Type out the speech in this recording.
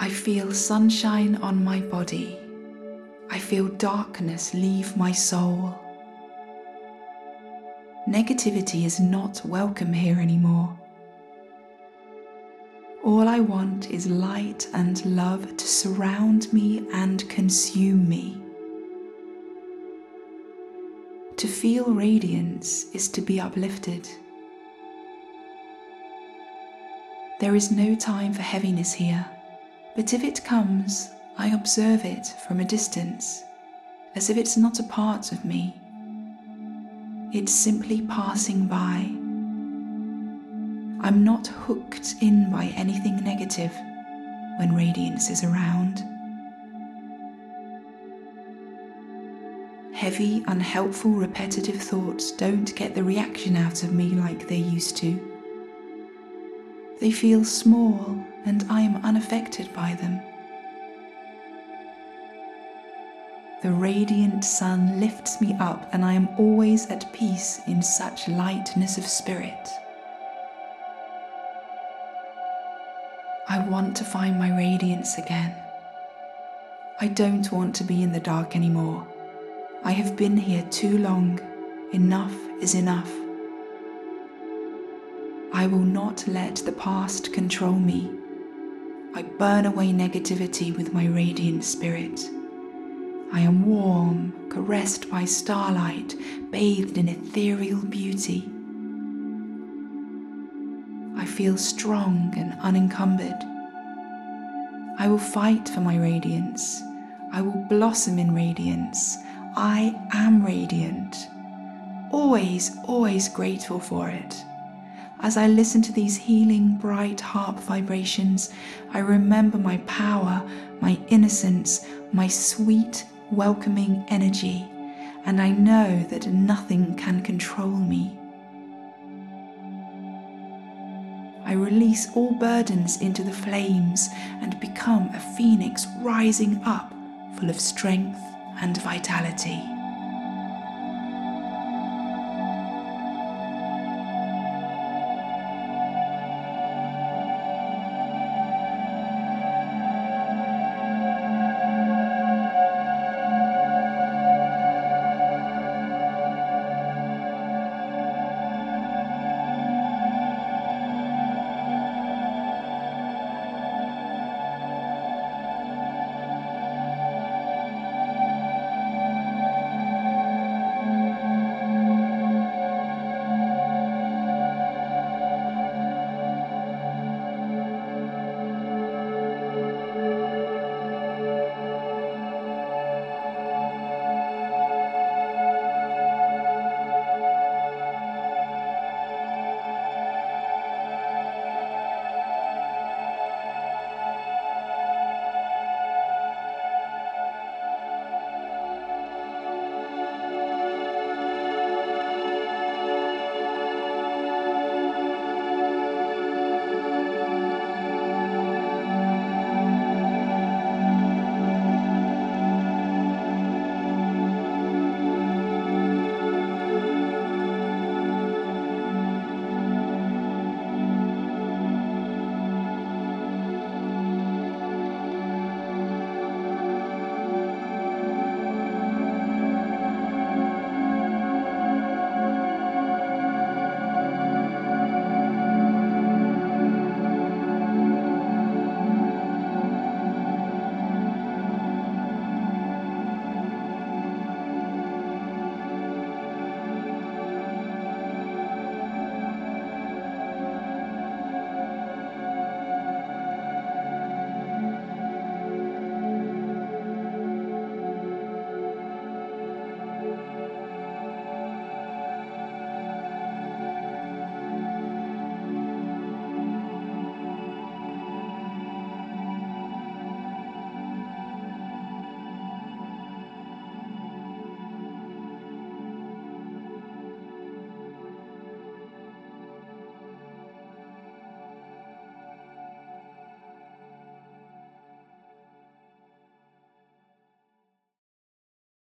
I feel sunshine on my body. I feel darkness leave my soul. Negativity is not welcome here anymore. All I want is light and love to surround me and consume me. To feel radiance is to be uplifted. There is no time for heaviness here, but if it comes, I observe it from a distance, as if it's not a part of me. It's simply passing by. I'm not hooked in by anything negative when radiance is around. Heavy, unhelpful, repetitive thoughts don't get the reaction out of me like they used to. They feel small and I am unaffected by them. The radiant sun lifts me up, and I am always at peace in such lightness of spirit. I want to find my radiance again. I don't want to be in the dark anymore. I have been here too long. Enough is enough. I will not let the past control me. I burn away negativity with my radiant spirit. I am warm, caressed by starlight, bathed in ethereal beauty. I feel strong and unencumbered. I will fight for my radiance. I will blossom in radiance. I am radiant. Always, always grateful for it. As I listen to these healing, bright harp vibrations, I remember my power, my innocence, my sweet, welcoming energy, and I know that nothing can control me. I release all burdens into the flames and become a phoenix rising up full of strength and vitality.